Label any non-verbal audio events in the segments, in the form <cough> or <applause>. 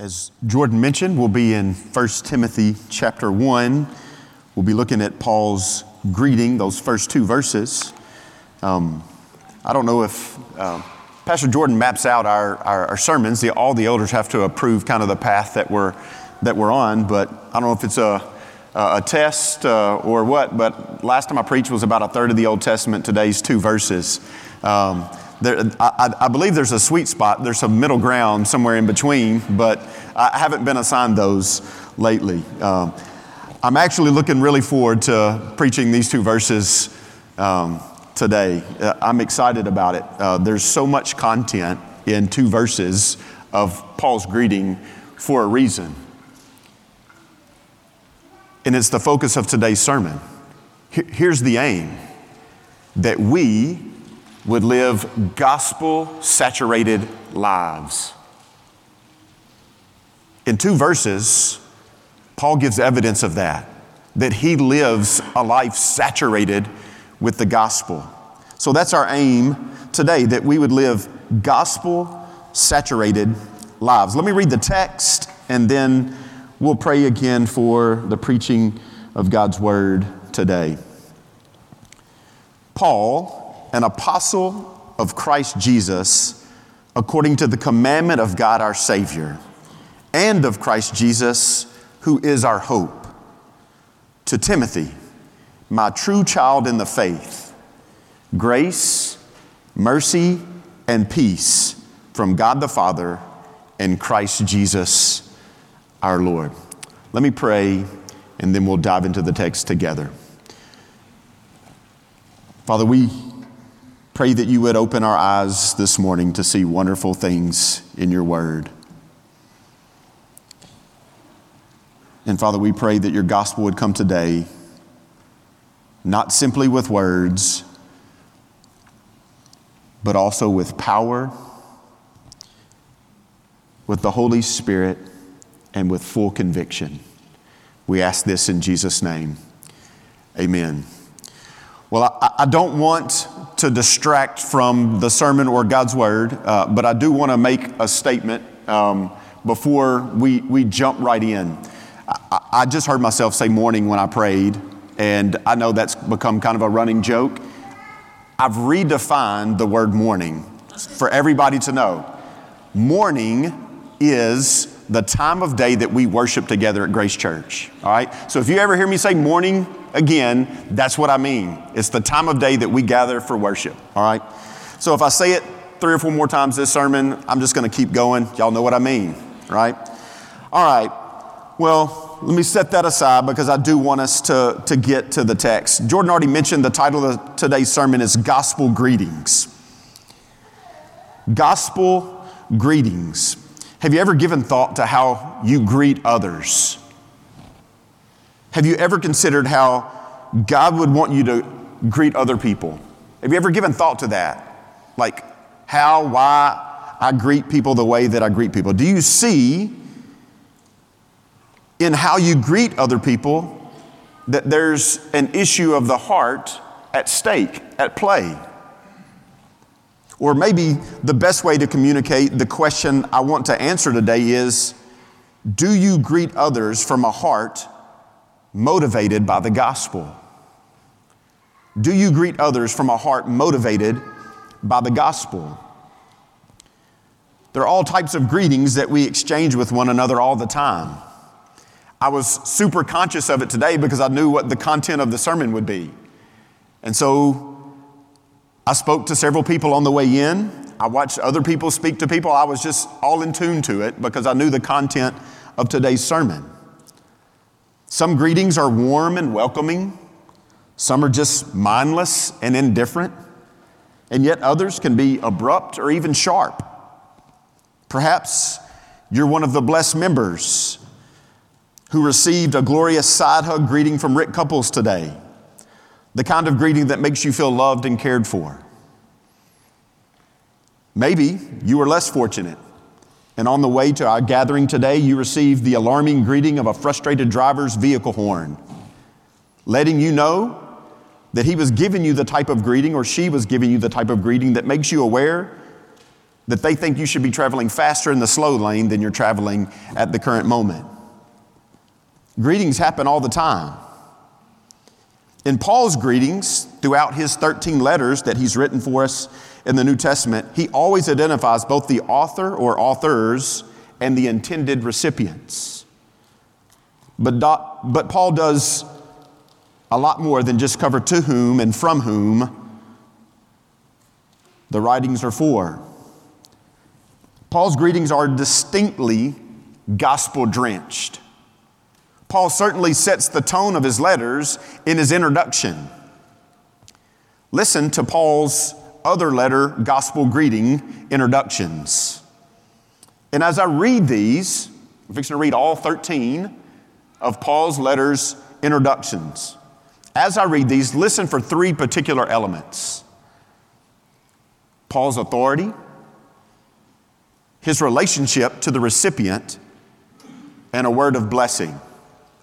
As Jordan mentioned, we'll be in 1 Timothy chapter 1. We'll be looking at Paul's greeting, those first two verses. Um, I don't know if uh, Pastor Jordan maps out our, our, our sermons. The, all the elders have to approve kind of the path that we're, that we're on, but I don't know if it's a, a test uh, or what, but last time I preached was about a third of the Old Testament, today's two verses. Um, there, I, I, believe there's a sweet spot. There's some middle ground somewhere in between, but I haven't been assigned those lately. Um, I'm actually looking really forward to preaching these two verses um, today. Uh, I'm excited about it. Uh, there's so much content in two verses of Paul's greeting for a reason. And it's the focus of today's sermon. Here's the aim that we would live gospel saturated lives. In two verses, Paul gives evidence of that, that he lives a life saturated with the gospel. So that's our aim today, that we would live gospel saturated lives. Let me read the text and then we'll pray again for the preaching of God's word today. Paul, an apostle of Christ Jesus according to the commandment of God our Savior and of Christ Jesus, who is our hope. To Timothy, my true child in the faith, grace, mercy, and peace from God the Father and Christ Jesus our Lord. Let me pray, and then we'll dive into the text together. Father, we Pray that you would open our eyes this morning to see wonderful things in your word. And Father, we pray that your gospel would come today, not simply with words, but also with power, with the Holy Spirit, and with full conviction. We ask this in Jesus' name. Amen. Well, I, I don't want to distract from the sermon or God's word, uh, but I do want to make a statement um, before we, we jump right in. I, I just heard myself say morning when I prayed, and I know that's become kind of a running joke. I've redefined the word morning for everybody to know. Morning is the time of day that we worship together at Grace Church. All right? So if you ever hear me say morning, again, that's what I mean. It's the time of day that we gather for worship, all right? So if I say it three or four more times this sermon, I'm just going to keep going. Y'all know what I mean, right? All right. Well, let me set that aside because I do want us to, to get to the text. Jordan already mentioned the title of today's sermon is Gospel Greetings. Gospel Greetings. Have you ever given thought to how you greet others? Have you ever considered how God would want you to greet other people? Have you ever given thought to that? Like how, why I greet people the way that I greet people? Do you see in how you greet other people that there's an issue of the heart at stake, at play? Or maybe the best way to communicate the question I want to answer today is Do you greet others from a heart motivated by the gospel? Do you greet others from a heart motivated by the gospel? There are all types of greetings that we exchange with one another all the time. I was super conscious of it today because I knew what the content of the sermon would be. And so I spoke to several people on the way in. I watched other people speak to people. I was just all in tune to it because I knew the content of today's sermon. Some greetings are warm and welcoming, some are just mindless and indifferent, and yet others can be abrupt or even sharp. Perhaps you're one of the blessed members who received a glorious side hug greeting from Rick Couples today, the kind of greeting that makes you feel loved and cared for. Maybe you were less fortunate and on the way to our gathering today, you received the alarming greeting of a frustrated driver's vehicle horn, letting you know that he was giving you the type of greeting or she was giving you the type of greeting that makes you aware that they think you should be traveling faster in the slow lane than you're traveling at the current moment. Greetings happen all the time. In Paul's greetings, throughout his 13 letters that he's written for us in the New Testament, he always identifies both the author or authors and the intended recipients. But, but Paul does a lot more than just cover to whom and from whom the writings are for. Paul's greetings are distinctly gospel drenched. Paul certainly sets the tone of his letters in his introduction. Listen to Paul's other letter, gospel greeting introductions. And as I read these, I'm fixing to read all 13 of Paul's letters introductions. As I read these, listen for three particular elements Paul's authority, his relationship to the recipient, and a word of blessing.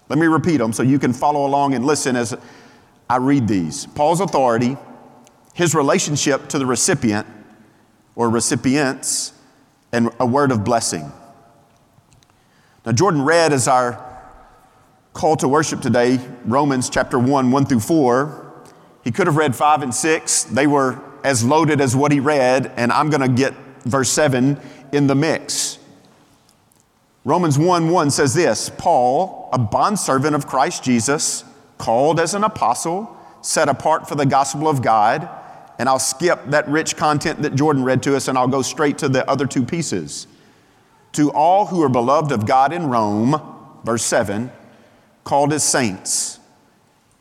Let me repeat them so you can follow along and listen as I read these. Paul's authority, his relationship to the recipient or recipients, and a word of blessing. Now, Jordan read as our call to worship today Romans chapter 1, 1 through 4. He could have read 5 and 6. They were as loaded as what he read, and I'm going to get verse 7 in the mix. Romans 1 1 says this Paul, a bondservant of Christ Jesus, called as an apostle, set apart for the gospel of God. And I'll skip that rich content that Jordan read to us and I'll go straight to the other two pieces. To all who are beloved of God in Rome, verse 7, called as saints,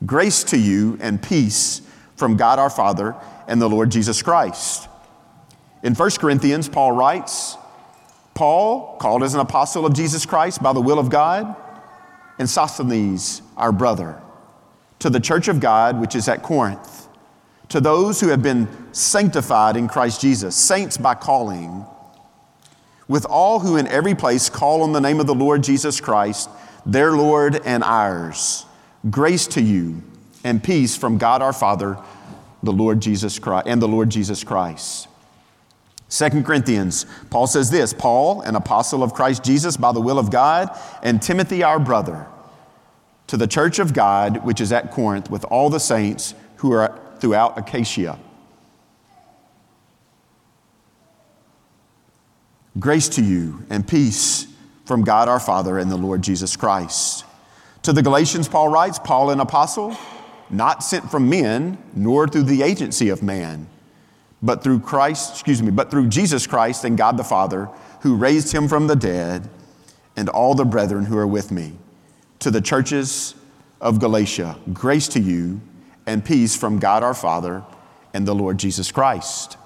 grace to you and peace from God our Father and the Lord Jesus Christ. In 1 Corinthians, Paul writes, Paul, called as an apostle of Jesus Christ by the will of God, and Sosthenes, our brother, to the church of God which is at Corinth, to those who have been sanctified in Christ Jesus, saints by calling, with all who in every place call on the name of the Lord Jesus Christ, their Lord and ours. Grace to you and peace from God our Father, the Lord Jesus Christ, and the Lord Jesus Christ. Second Corinthians, Paul says this Paul, an apostle of Christ Jesus by the will of God, and Timothy, our brother, to the church of God which is at Corinth with all the saints who are throughout Achaia. Grace to you and peace from God our Father and the Lord Jesus Christ. To the Galatians, Paul writes, Paul, an apostle, not sent from men, nor through the agency of man but through Christ, excuse me, but through Jesus Christ and God the Father, who raised him from the dead, and all the brethren who are with me. To the churches of Galatia, grace to you and peace from God our Father and the Lord Jesus Christ.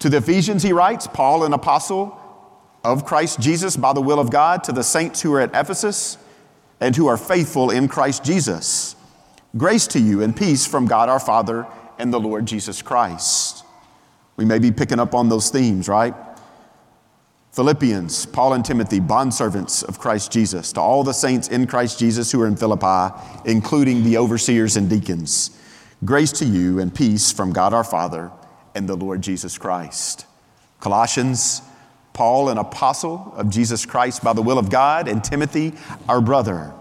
To the Ephesians, he writes, Paul, an apostle of Christ Jesus by the will of God, to the saints who are at Ephesus and who are faithful in Christ Jesus. Grace to you and peace from God our Father and the Lord Jesus Christ. We may be picking up on those themes, right? Philippians, Paul and Timothy, bondservants of Christ Jesus, to all the saints in Christ Jesus who are in Philippi, including the overseers and deacons. Grace to you and peace from God our Father and the Lord Jesus Christ. Colossians, Paul, an apostle of Jesus Christ by the will of God, and Timothy, our brother.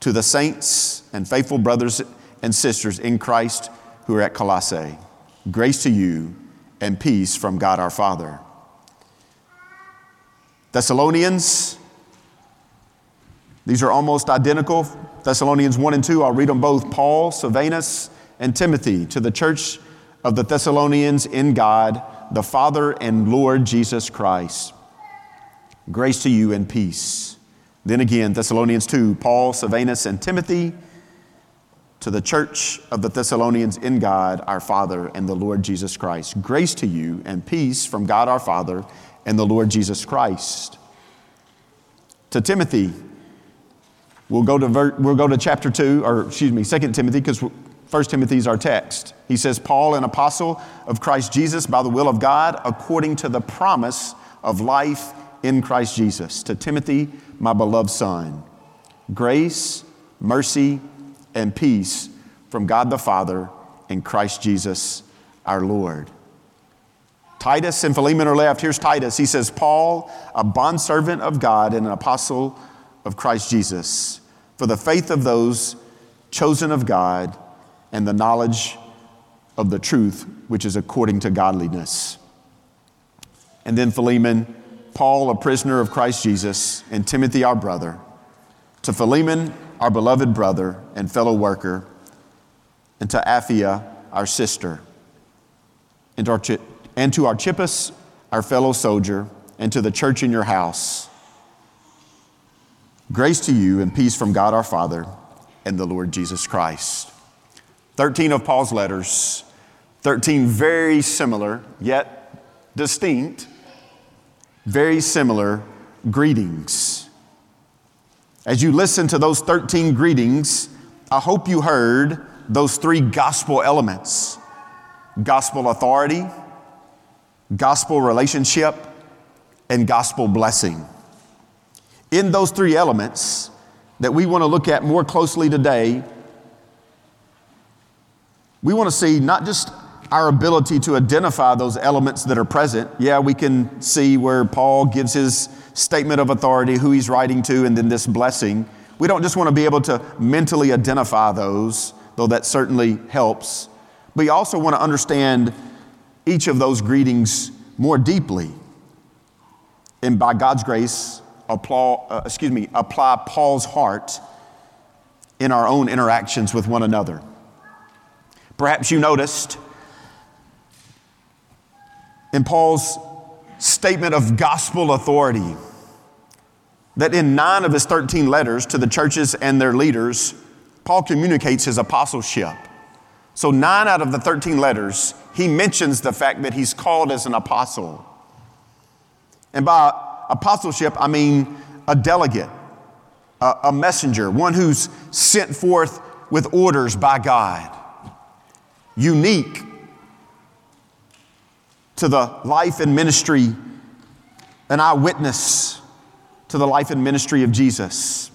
To the saints and faithful brothers and sisters in Christ who are at Colossae. Grace to you and peace from God our Father. Thessalonians, these are almost identical. Thessalonians 1 and 2, I'll read them both. Paul, Silvanus, and Timothy to the church of the Thessalonians in God, the Father and Lord Jesus Christ. Grace to you and peace. Then again, Thessalonians 2, Paul, Silvanus, and Timothy to the church of the Thessalonians in God, our Father, and the Lord Jesus Christ. Grace to you and peace from God our Father and the Lord Jesus Christ. To Timothy, we'll go to, ver- we'll go to chapter 2, or excuse me, 2 Timothy, because 1 Timothy is our text. He says, Paul, an apostle of Christ Jesus by the will of God, according to the promise of life in Christ Jesus. To Timothy, my beloved son, grace, mercy, and peace from God the Father and Christ Jesus our Lord. Titus and Philemon are left. Here's Titus. He says, Paul, a bondservant of God and an apostle of Christ Jesus, for the faith of those chosen of God and the knowledge of the truth, which is according to godliness. And then Philemon, Paul, a prisoner of Christ Jesus, and Timothy, our brother. To Philemon, our beloved brother and fellow worker, and to Apphia, our sister, and Arch- and to Archippus, our fellow soldier, and to the church in your house. Grace to you and peace from God our Father and the Lord Jesus Christ. 13 of Paul's letters, 13 very similar, yet distinct, very similar greetings. As you listen to those 13 greetings, I hope you heard those three gospel elements gospel authority, gospel relationship, and gospel blessing. In those three elements that we want to look at more closely today, we want to see not just our ability to identify those elements that are present. Yeah, we can see where Paul gives his statement of authority, who he's writing to, and then this blessing. We don't just want to be able to mentally identify those, though that certainly helps. But you also want to understand each of those greetings more deeply. And by God's grace, apply, uh, excuse me, apply Paul's heart in our own interactions with one another. Perhaps you noticed in Paul's statement of gospel authority that in nine of his 13 letters to the churches and their leaders, Paul communicates his apostleship. So, nine out of the 13 letters, he mentions the fact that he's called as an apostle. And by apostleship, I mean a delegate, a, a messenger, one who's sent forth with orders by God unique to the life and ministry, an eyewitness to the life and ministry of Jesus.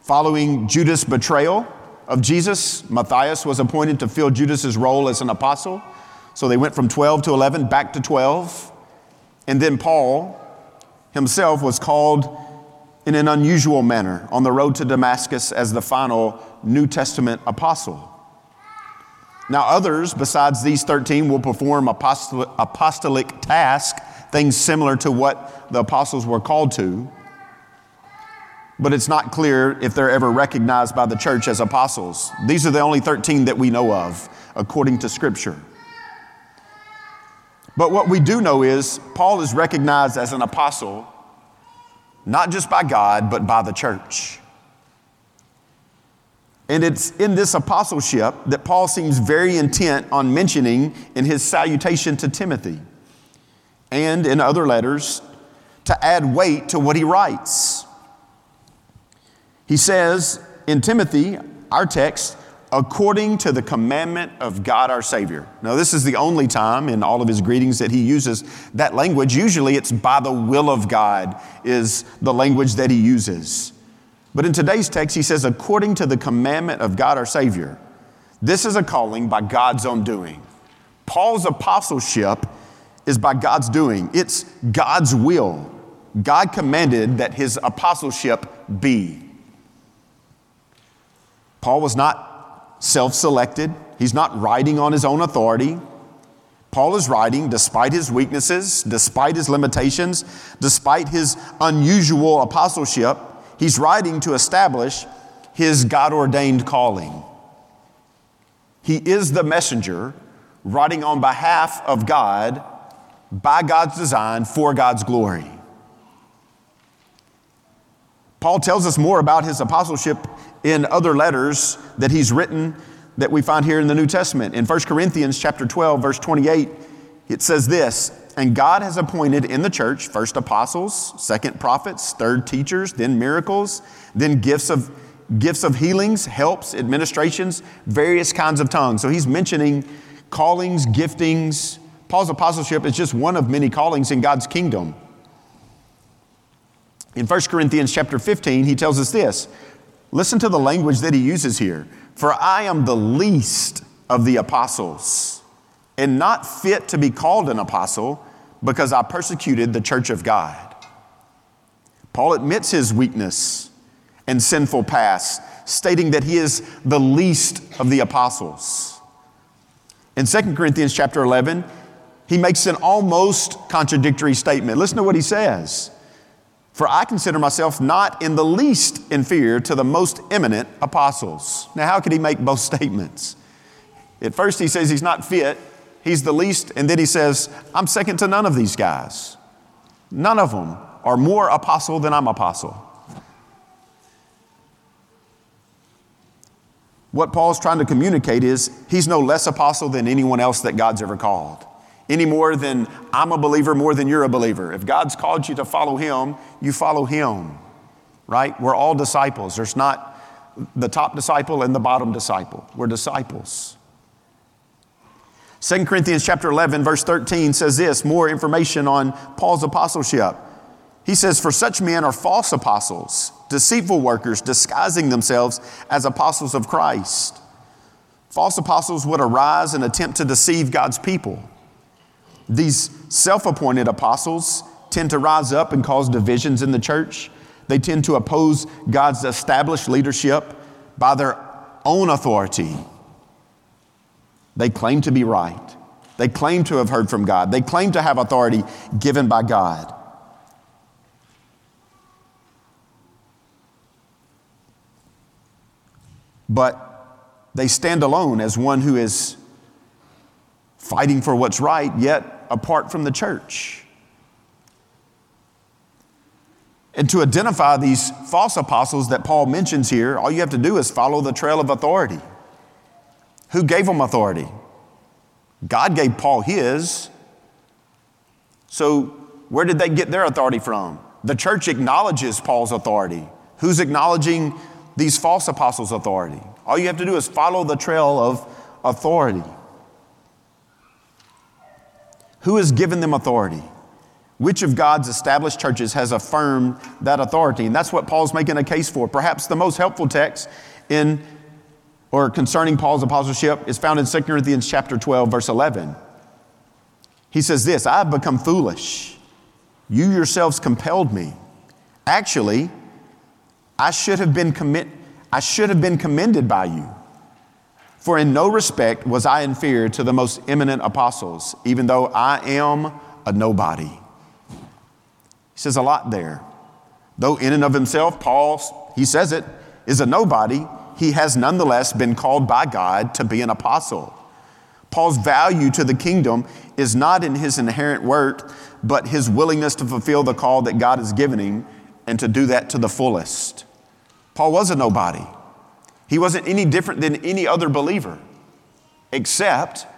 Following Judas' betrayal of Jesus, Matthias was appointed to fill Judas's role as an apostle. So they went from 12 to 11 back to 12. And then Paul himself was called in an unusual manner on the road to Damascus as the final New Testament apostle. Now, others besides these 13 will perform apostolic, tasks, things similar to what the apostles were called to. But it's not clear if they're ever recognized by the church as apostles. These are the only 13 that we know of, according to Scripture. But what we do know is Paul is recognized as an apostle, not just by God, but by the church. And it's in this apostleship that Paul seems very intent on mentioning in his salutation to Timothy and in other letters to add weight to what he writes. He says in Timothy, our text, according to the commandment of God our Savior. Now, this is the only time in all of his greetings that he uses that language. Usually, it's by the will of God, is the language that he uses. But in today's text, he says, according to the commandment of God our Savior, this is a calling by God's own doing. Paul's apostleship is by God's doing, it's God's will. God commanded that his apostleship be. Paul was not self selected, he's not writing on his own authority. Paul is writing despite his weaknesses, despite his limitations, despite his unusual apostleship. He's writing to establish his God ordained calling. He is the messenger writing on behalf of God by God's design for God's glory. Paul tells us more about his apostleship in other letters that he's written that we find here in the New Testament. In 1 Corinthians chapter 12 verse 28, it says this, and God has appointed in the church first apostles, second prophets, third teachers, then miracles, then gifts of gifts of healings, helps, administrations, various kinds of tongues. So he's mentioning callings, giftings. Paul's apostleship is just one of many callings in God's kingdom. In 1 Corinthians chapter 15, he tells us this. Listen to the language that he uses here. For I am the least of the apostles and not fit to be called an apostle because I persecuted the church of God. Paul admits his weakness and sinful past, stating that he is the least of the apostles. In 2 Corinthians chapter 11, he makes an almost contradictory statement. Listen to what he says. For I consider myself not in the least inferior to the most eminent apostles. Now, how could he make both <laughs> statements? At first, he says he's not fit, he's the least, and then he says, I'm second to none of these guys. None of them are more apostle than I'm apostle. What Paul's trying to communicate is he's no less apostle than anyone else that God's ever called. Any more than I'm a believer, more than you're a believer. If God's called you to follow him, you follow him, right? We're all disciples. There's not the top disciple and the bottom disciple. We're disciples. 2 Corinthians chapter 11 verse 13 says this, more information on Paul's apostleship. He says, For such men are false apostles, deceitful workers, disguising themselves as apostles of Christ. False apostles would arise and attempt to deceive God's people. These self appointed apostles tend to rise up and cause divisions in the church. They tend to oppose God's established leadership by their own authority. They claim to be right. They claim to have heard from God. They claim to have authority given by God. but they stand alone as one who is fighting for what's right, yet apart from the church. And to identify these false apostles that Paul mentions here, all you have to do is follow the trail of authority. Who gave them authority? God gave Paul his. So, where did they get their authority from? The church acknowledges Paul's authority. Who's acknowledging these false apostles' authority. All you have to do is follow the trail of authority. Who has given them authority? Which of God's established churches has affirmed that authority? And that's what Paul's making a case for. Perhaps the most helpful text in or concerning Paul's apostleship is found in 2 Corinthians chapter 12 verse 11. He says this, I have become foolish. You yourselves compelled me. Actually, I should have been commit, I should have been commended by you. For in no respect was I inferior to the most eminent apostles, even though I am a nobody. He says a lot there. Though in and of himself, Paul, he says it, is a nobody, he has nonetheless been called by God to be an apostle. Paul's value to the kingdom is not in his inherent worth, but his willingness to fulfill the call that God has given him and to do that to the fullest. Paul was a nobody. He wasn't any different than any other believer, except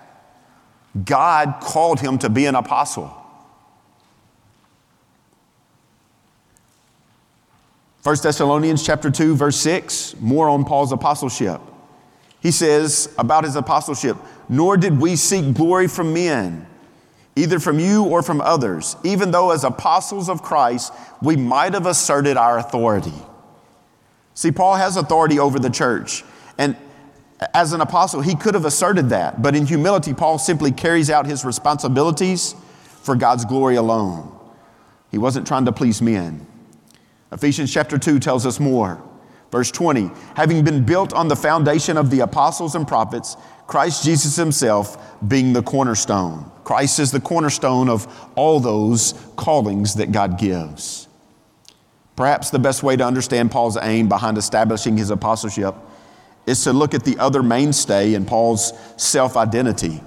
God called him to be an apostle. 1 Thessalonians chapter 2 verse 6, more on Paul's apostleship. He says about his apostleship, nor did we seek glory from men, either from you or from others, even though as apostles of Christ we might have asserted our authority. See, Paul has authority over the church. And as an apostle, he could have asserted that. But in humility, Paul simply carries out his responsibilities for God's glory alone. He wasn't trying to please men. Ephesians chapter 2 tells us more. Verse 20, having been built on the foundation of the apostles and prophets, Christ Jesus himself being the cornerstone. Christ is the cornerstone of all those callings that God gives. Perhaps the best way to understand Paul's aim behind establishing his apostleship is to look at the other mainstay in Paul's self identity.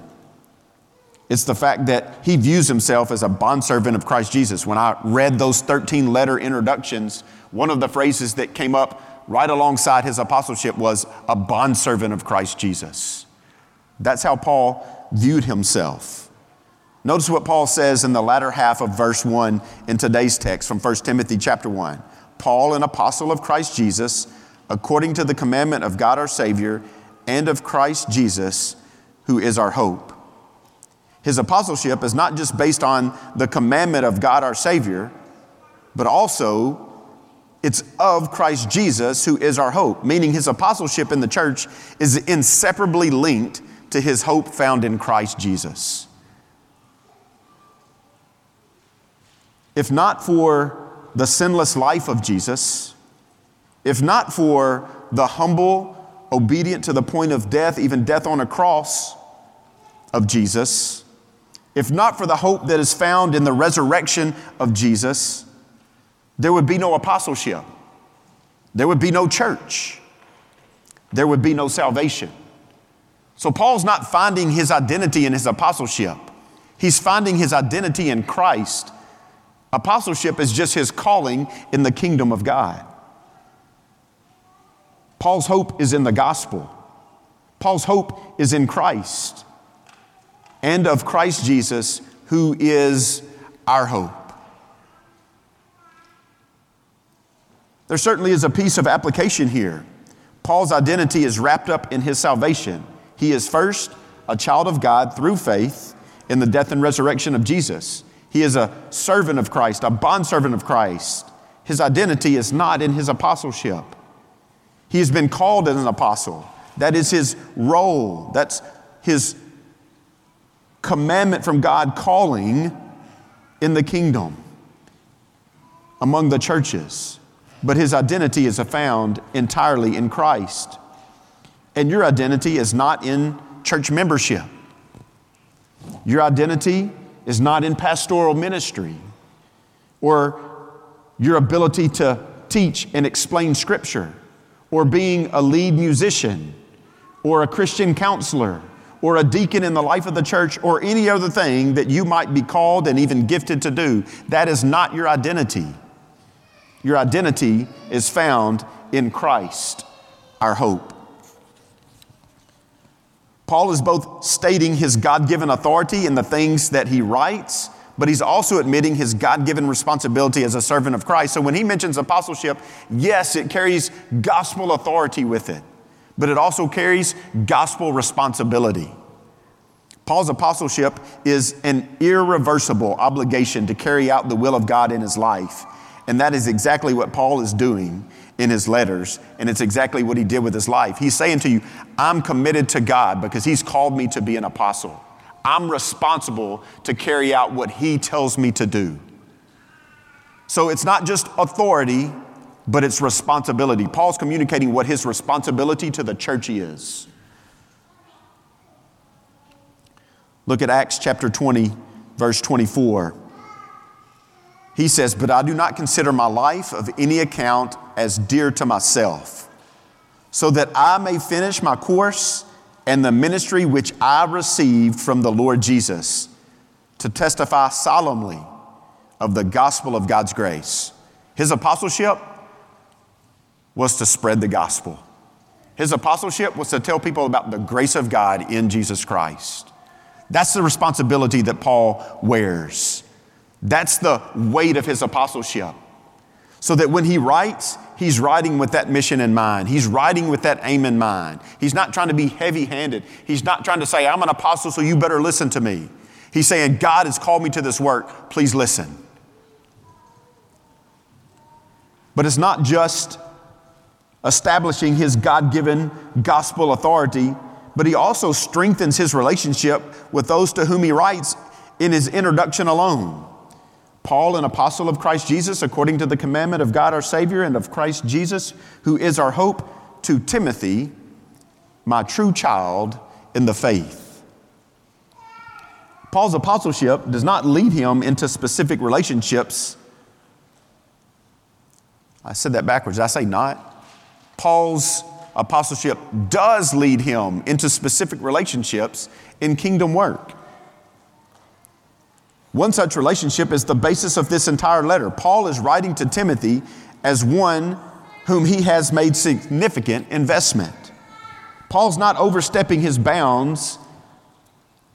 It's the fact that he views himself as a bondservant of Christ Jesus. When I read those 13 letter introductions, one of the phrases that came up right alongside his apostleship was a bondservant of Christ Jesus. That's how Paul viewed himself. Notice what Paul says in the latter half of verse 1 in today's text from 1 Timothy chapter 1. Paul, an apostle of Christ Jesus, according to the commandment of God our Savior and of Christ Jesus, who is our hope. His apostleship is not just based on the commandment of God our Savior, but also it's of Christ Jesus, who is our hope, meaning his apostleship in the church is inseparably linked to his hope found in Christ Jesus. if not for the sinless life of Jesus, if not for the humble, obedient to the point of death, even death on a cross of Jesus, if not for the hope that is found in the resurrection of Jesus, there would be no apostleship. There would be no church. There would be no salvation. So Paul's not finding his identity in his apostleship. He's finding his identity in Christ. Apostleship is just his calling in the kingdom of God. Paul's hope is in the gospel. Paul's hope is in Christ and of Christ Jesus, who is our hope. There certainly is a piece of application here. Paul's identity is wrapped up in his salvation. He is first a child of God through faith in the death and resurrection of Jesus. He is a servant of Christ, a bondservant of Christ. His identity is not in his apostleship. He has been called as an apostle. That is his role. That's his commandment from God calling in the kingdom among the churches. But his identity is found entirely in Christ. And your identity is not in church membership. Your identity is not in pastoral ministry or your ability to teach and explain scripture or being a lead musician or a Christian counselor or a deacon in the life of the church or any other thing that you might be called and even gifted to do. That is not your identity. Your identity is found in Christ, our hope. Paul is both stating his God given authority in the things that he writes, but he's also admitting his God given responsibility as a servant of Christ. So when he mentions apostleship, yes, it carries gospel authority with it, but it also carries gospel responsibility. Paul's apostleship is an irreversible obligation to carry out the will of God in his life. And that is exactly what Paul is doing in his letters, and it's exactly what he did with his life. He's saying to you, I'm committed to God because he's called me to be an apostle. I'm responsible to carry out what he tells me to do. So it's not just authority, but it's responsibility. Paul's communicating what his responsibility to the church is. Look at Acts chapter 20, verse 24. He says, But I do not consider my life of any account as dear to myself, so that I may finish my course and the ministry which I received from the Lord Jesus to testify solemnly of the gospel of God's grace. His apostleship was to spread the gospel. His apostleship was to tell people about the grace of God in Jesus Christ. That's the responsibility that Paul wears. That's the weight of his apostleship. So that when he writes, he's writing with that mission in mind. He's writing with that aim in mind. He's not trying to be heavy handed. He's not trying to say, I'm an apostle, so you better listen to me. He's saying, God has called me to this work. Please listen. But it's not just establishing his God given gospel authority, but he also strengthens his relationship with those to whom he writes in his introduction alone. Paul, an apostle of Christ Jesus, according to the commandment of God our Savior and of Christ Jesus, who is our hope, to Timothy, my true child in the faith. Paul's apostleship does not lead him into specific relationships. I said that backwards. I say not? Paul's apostleship does lead him into specific relationships in kingdom work. One such relationship is the basis of this entire letter. Paul is writing to Timothy as one whom he has made significant investment. Paul's not overstepping his bounds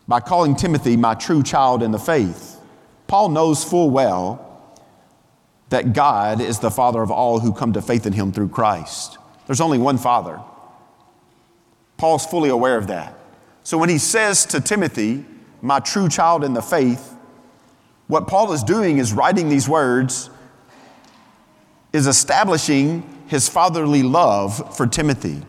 by calling Timothy my true child in the faith. Paul knows full well that God is the Father of all who come to faith in him through Christ. There's only one Father. Paul's fully aware of that. So when he says to Timothy, my true child in the faith, what Paul is doing is writing these words, is establishing his fatherly love for Timothy.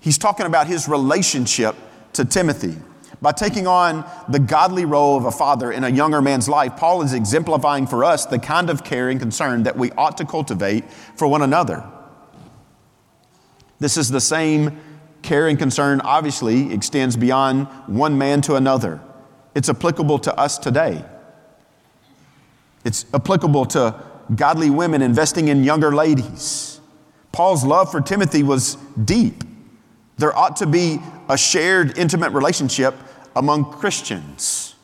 He's talking about his relationship to Timothy. By taking on the godly role of a father in a younger man's life, Paul is exemplifying for us the kind of care and concern that we ought to cultivate for one another. This is the same care and concern, obviously, extends beyond one man to another. It's applicable to us today. It's applicable to godly women investing in younger ladies. Paul's love for Timothy was deep. There ought to be a shared, intimate relationship among Christians.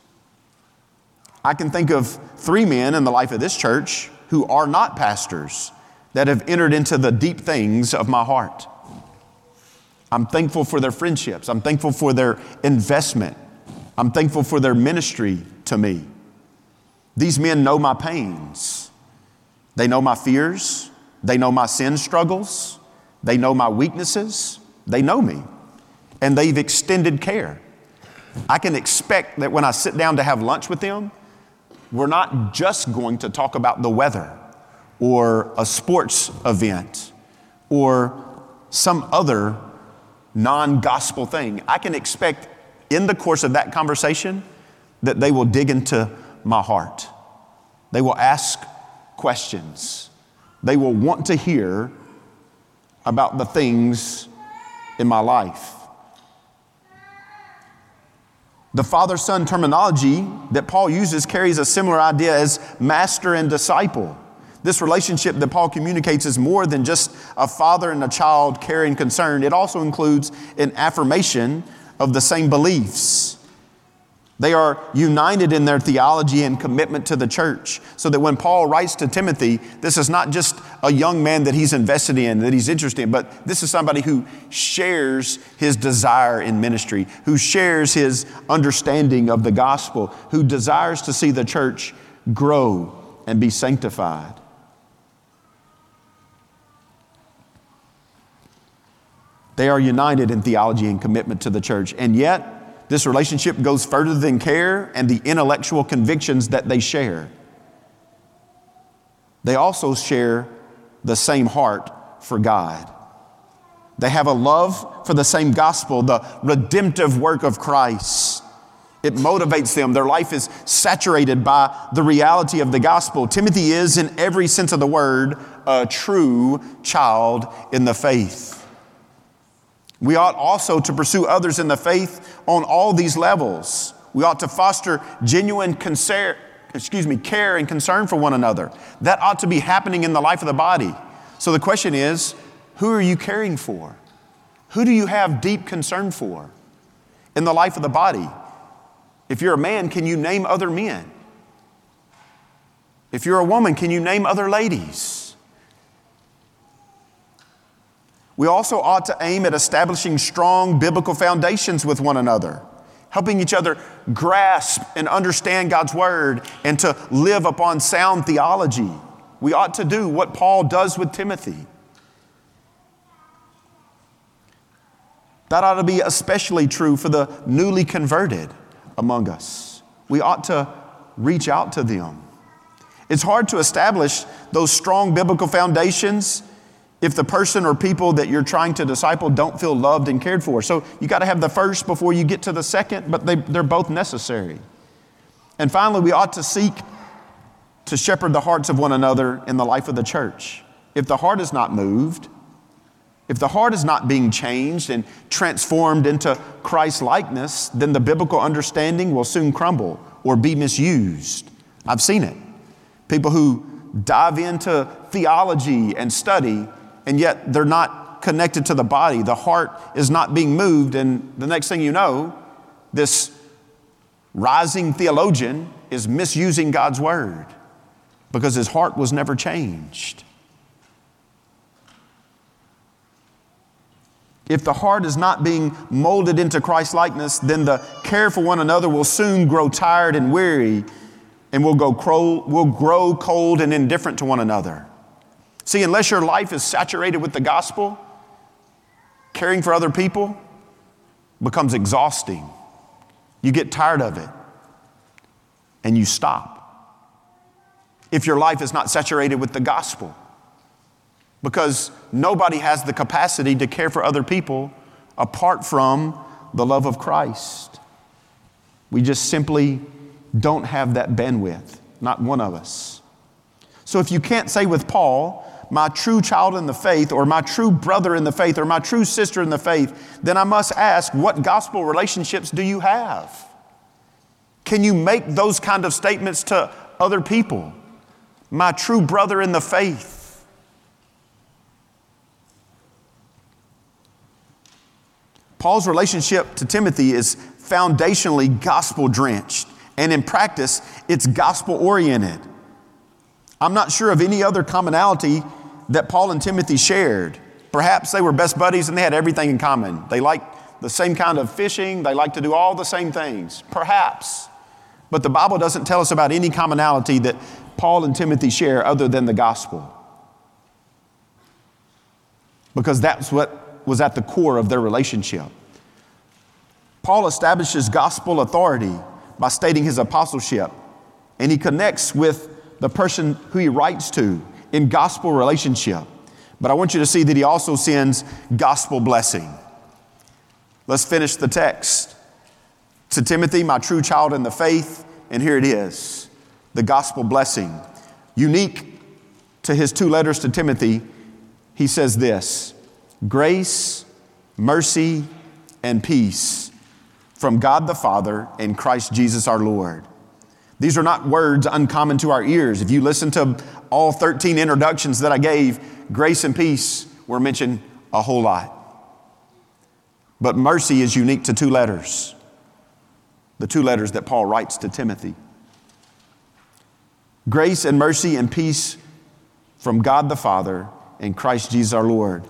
I can think of three men in the life of this church who are not pastors that have entered into the deep things of my heart. I'm thankful for their friendships. I'm thankful for their investment. I'm thankful for their ministry to me. These men know my pains. They know my fears. They know my sin struggles. They know my weaknesses. They know me. And they've extended care. I can expect that when I sit down to have lunch with them, we're not just going to talk about the weather or a sports event or some other non gospel thing. I can expect in the course of that conversation that they will dig into my heart. They will ask questions. They will want to hear about the things in my life. The father son terminology that Paul uses carries a similar idea as master and disciple. This relationship that Paul communicates is more than just a father and a child caring concern. It also includes an affirmation of the same beliefs. They are united in their theology and commitment to the church. So that when Paul writes to Timothy, this is not just a young man that he's invested in, that he's interested in, but this is somebody who shares his desire in ministry, who shares his understanding of the gospel, who desires to see the church grow and be sanctified. They are united in theology and commitment to the church. And yet, this relationship goes further than care and the intellectual convictions that they share. They also share the same heart for God. They have a love for the same gospel, the redemptive work of Christ. It motivates them. Their life is saturated by the reality of the gospel. Timothy is, in every sense of the word, a true child in the faith. We ought also to pursue others in the faith on all these levels. We ought to foster genuine concern, excuse me, care and concern for one another. That ought to be happening in the life of the body. So the question is, who are you caring for? Who do you have deep concern for in the life of the body? If you're a man, can you name other men? If you're a woman, can you name other ladies? We also ought to aim at establishing strong biblical foundations with one another, helping each other grasp and understand God's word and to live upon sound theology. We ought to do what Paul does with Timothy. That ought to be especially true for the newly converted among us. We ought to reach out to them. It's hard to establish those strong biblical foundations if the person or people that you're trying to disciple don't feel loved and cared for. So you got to have the first before you get to the second, but they, they're both necessary. And finally, we ought to seek to shepherd the hearts of one another in the life of the church. If the heart is not moved, if the heart is not being changed and transformed into Christ likeness, then the biblical understanding will soon crumble or be misused. I've seen it. People who dive into theology and study and yet they're not connected to the body. The heart is not being moved, and the next thing you know, this rising theologian is misusing God's word because his heart was never changed. If the heart is not being molded into Christ likeness, then the care for one another will soon grow tired and weary and will, go will grow cold and indifferent to one another. See, unless your life is saturated with the gospel, caring for other people becomes exhausting. You get tired of it and you stop. If your life is not saturated with the gospel, because nobody has the capacity to care for other people apart from the love of Christ. We just simply don't have that bandwidth, not one of us. So if you can't say with Paul, my true child in the faith, or my true brother in the faith, or my true sister in the faith, then I must ask, what gospel relationships do you have? Can you make those kind of statements to other people? My true brother in the faith. Paul's relationship to Timothy is foundationally gospel drenched, and in practice, it's gospel oriented. I'm not sure of any other commonality that Paul and Timothy shared. Perhaps they were best buddies and they had everything in common. They liked the same kind of fishing, they liked to do all the same things. Perhaps. But the Bible doesn't tell us about any commonality that Paul and Timothy share other than the gospel. Because that's what was at the core of their relationship. Paul establishes gospel authority by stating his apostleship, and he connects with the person who he writes to in gospel relationship. But I want you to see that he also sends gospel blessing. Let's finish the text. To Timothy, my true child in the faith, and here it is the gospel blessing. Unique to his two letters to Timothy, he says this grace, mercy, and peace from God the Father and Christ Jesus our Lord. These are not words uncommon to our ears. If you listen to all 13 introductions that I gave, grace and peace were mentioned a whole lot. But mercy is unique to two letters the two letters that Paul writes to Timothy. Grace and mercy and peace from God the Father and Christ Jesus our Lord.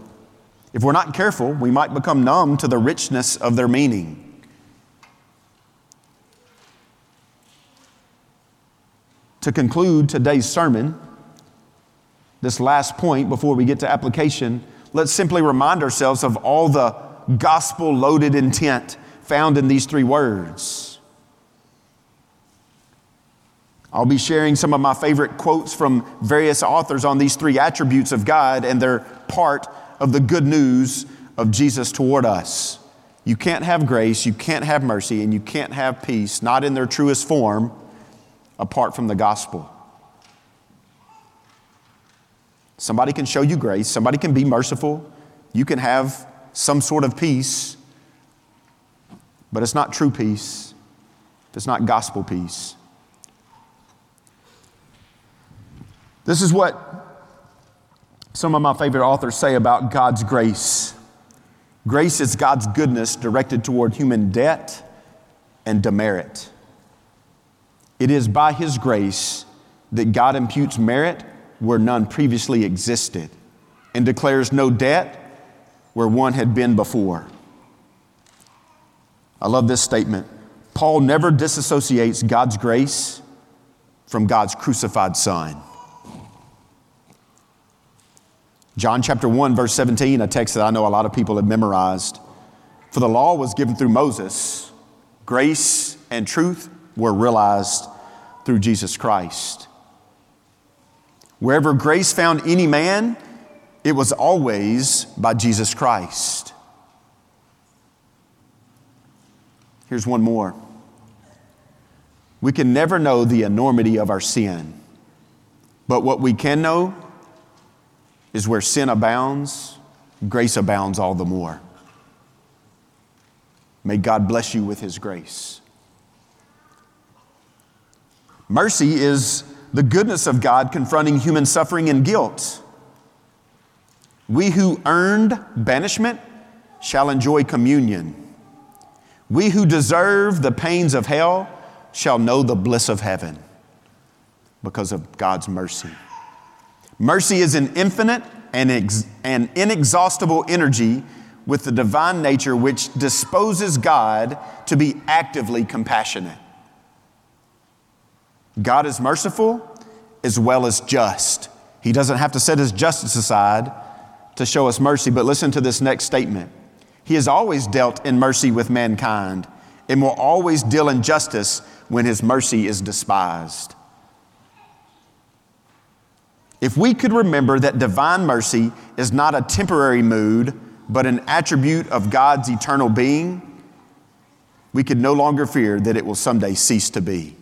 If we're not careful, we might become numb to the richness of their meaning. To conclude today's sermon, this last point before we get to application, let's simply remind ourselves of all the gospel loaded intent found in these three words. I'll be sharing some of my favorite quotes from various authors on these three attributes of God and they're part of the good news of Jesus toward us. You can't have grace, you can't have mercy, and you can't have peace, not in their truest form, apart from the gospel. Somebody can show you grace, somebody can be merciful, you can have some sort of peace, but it's not true peace, it's not gospel peace. This is what some of my favorite authors say about God's grace. Grace is God's goodness directed toward human debt and demerit. It is by His grace that God imputes merit where none previously existed and declares no debt where one had been before. I love this statement. Paul never disassociates God's grace from God's crucified Son. John chapter 1, verse 17, a text that I know a lot of people have memorized. For the law was given through Moses, grace and truth were realized through Jesus Christ. Wherever grace found any man, it was always by Jesus Christ. Here's one more. We can never know the enormity of our sin, but what we can know is where sin abounds, grace abounds all the more. May God bless you with His grace. Mercy is the goodness of God confronting human suffering and guilt. We who earned banishment shall enjoy communion. We who deserve the pains of hell shall know the bliss of heaven because of God's mercy. Mercy is an infinite and, ex- and inexhaustible energy with the divine nature which disposes God to be actively compassionate. God is merciful as well as just. He doesn't have to set his justice aside to show us mercy, but listen to this next statement. He has always dealt in mercy with mankind and will always deal in justice when his mercy is despised. If we could remember that divine mercy is not a temporary mood, but an attribute of God's eternal being, we could no longer fear that it will someday cease to be.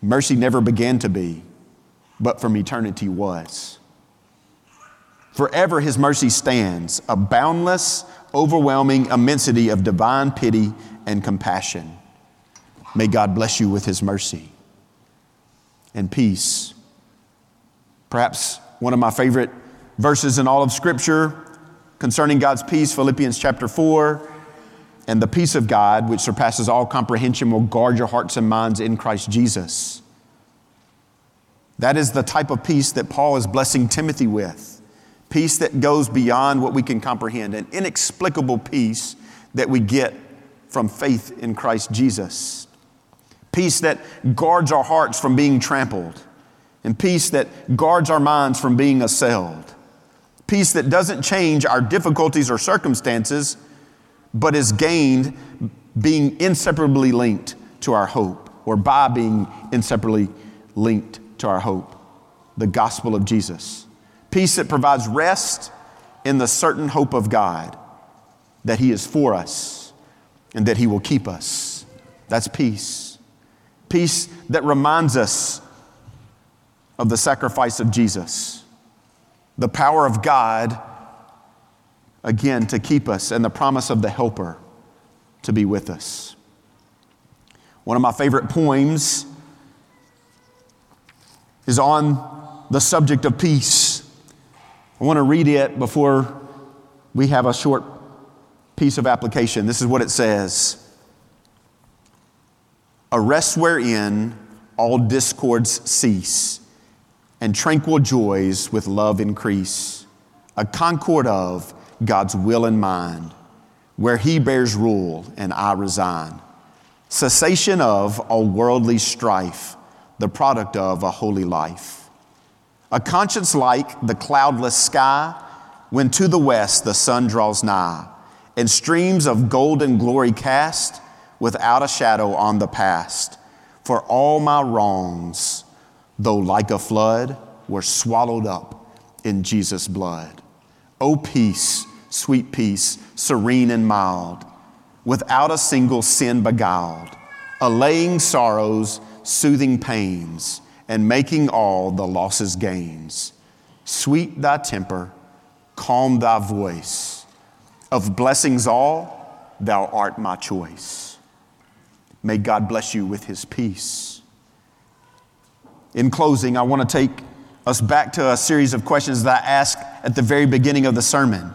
Mercy never began to be, but from eternity was. Forever his mercy stands, a boundless, overwhelming immensity of divine pity and compassion. May God bless you with his mercy and peace. Perhaps one of my favorite verses in all of Scripture concerning God's peace, Philippians chapter 4. And the peace of God, which surpasses all comprehension, will guard your hearts and minds in Christ Jesus. That is the type of peace that Paul is blessing Timothy with. Peace that goes beyond what we can comprehend, an inexplicable peace that we get from faith in Christ Jesus. Peace that guards our hearts from being trampled, and peace that guards our minds from being assailed. Peace that doesn't change our difficulties or circumstances, but is gained being inseparably linked to our hope, or by being inseparably linked to our hope the gospel of Jesus. Peace that provides rest in the certain hope of God that He is for us and that He will keep us. That's peace. Peace that reminds us of the sacrifice of Jesus, the power of God, again, to keep us, and the promise of the Helper to be with us. One of my favorite poems is on the subject of peace. I want to read it before we have a short piece of application. This is what it says A rest wherein all discords cease, and tranquil joys with love increase, a concord of God's will and mind, where He bears rule and I resign, cessation of all worldly strife the product of a holy life. A conscience like the cloudless sky when to the west the sun draws nigh, and streams of golden glory cast without a shadow on the past. For all my wrongs, though like a flood, were swallowed up in Jesus' blood. O peace, sweet peace, serene and mild, without a single sin beguiled, allaying sorrows soothing pains, and making all the losses gains. Sweet thy temper, calm thy voice. Of blessings all, thou art my choice. May God bless you with his peace. In closing, I want to take us back to a series of questions that I asked at the very beginning of the sermon.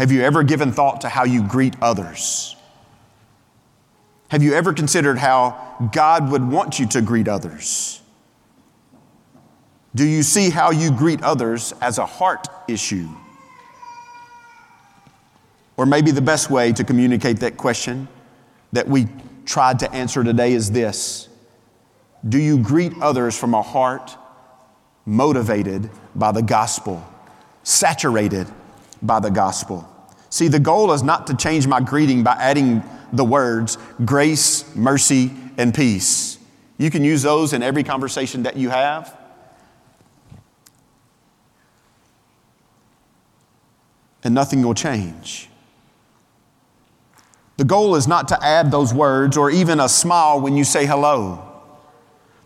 Have you ever given thought to how you greet others? Have you ever considered how God would want you to greet others? Do you see how you greet others as a heart issue? Or maybe the best way to communicate that question that we tried to answer today is this Do you greet others from a heart motivated by the gospel, saturated by the gospel? See, the goal is not to change my greeting by adding the words grace, mercy, and peace. You can use those in every conversation that you have. And nothing will change. The goal is not to add those words or even a smile when you say hello.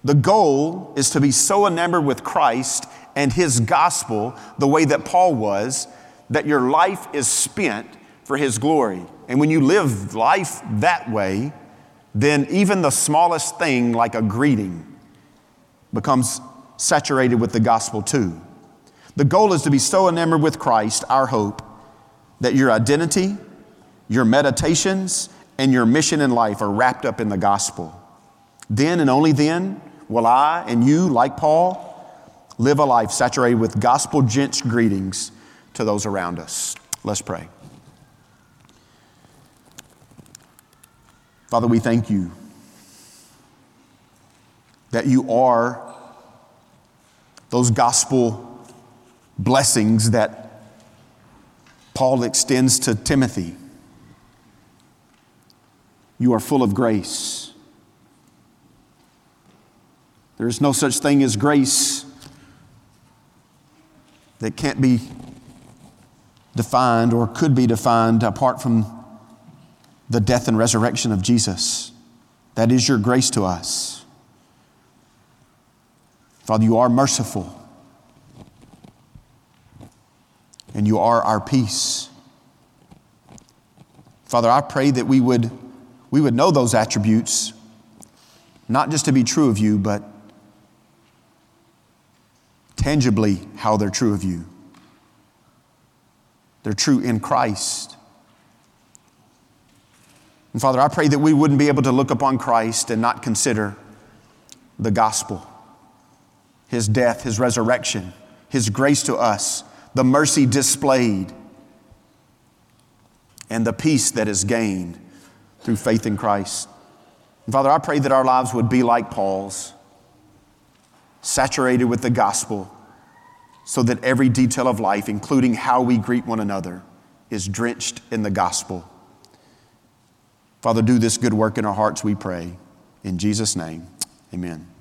The goal is to be so enamored with Christ and His gospel, the way that Paul was, that your life is spent for His glory. And when you live life that way, then even the smallest thing, like a greeting, becomes saturated with the gospel too. The goal is to be so enamored with Christ, our hope, that your identity, your meditations, and your mission in life are wrapped up in the gospel. Then and only then will I and you, like Paul, live a life saturated with gospel drenched greetings to those around us. Let's pray. Father, we thank you that you are those gospel blessings that Paul extends to Timothy. You are full of grace. There is no such thing as grace that can't be defined or could be defined apart from the death and resurrection of Jesus. That is your grace to us. Father, you are merciful. And you are our peace. Father, I pray that we would, we would know those attributes, not just to be true of you, but tangibly how they're true of you. They're true in Christ. And Father, I pray that we wouldn't be able to look upon Christ and not consider the gospel, his death, his resurrection, his grace to us, the mercy displayed, and the peace that is gained through faith in Christ. And Father, I pray that our lives would be like Paul's, saturated with the gospel, so that every detail of life, including how we greet one another, is drenched in the gospel. Father, do this good work in our hearts, we pray. In Jesus' name, amen.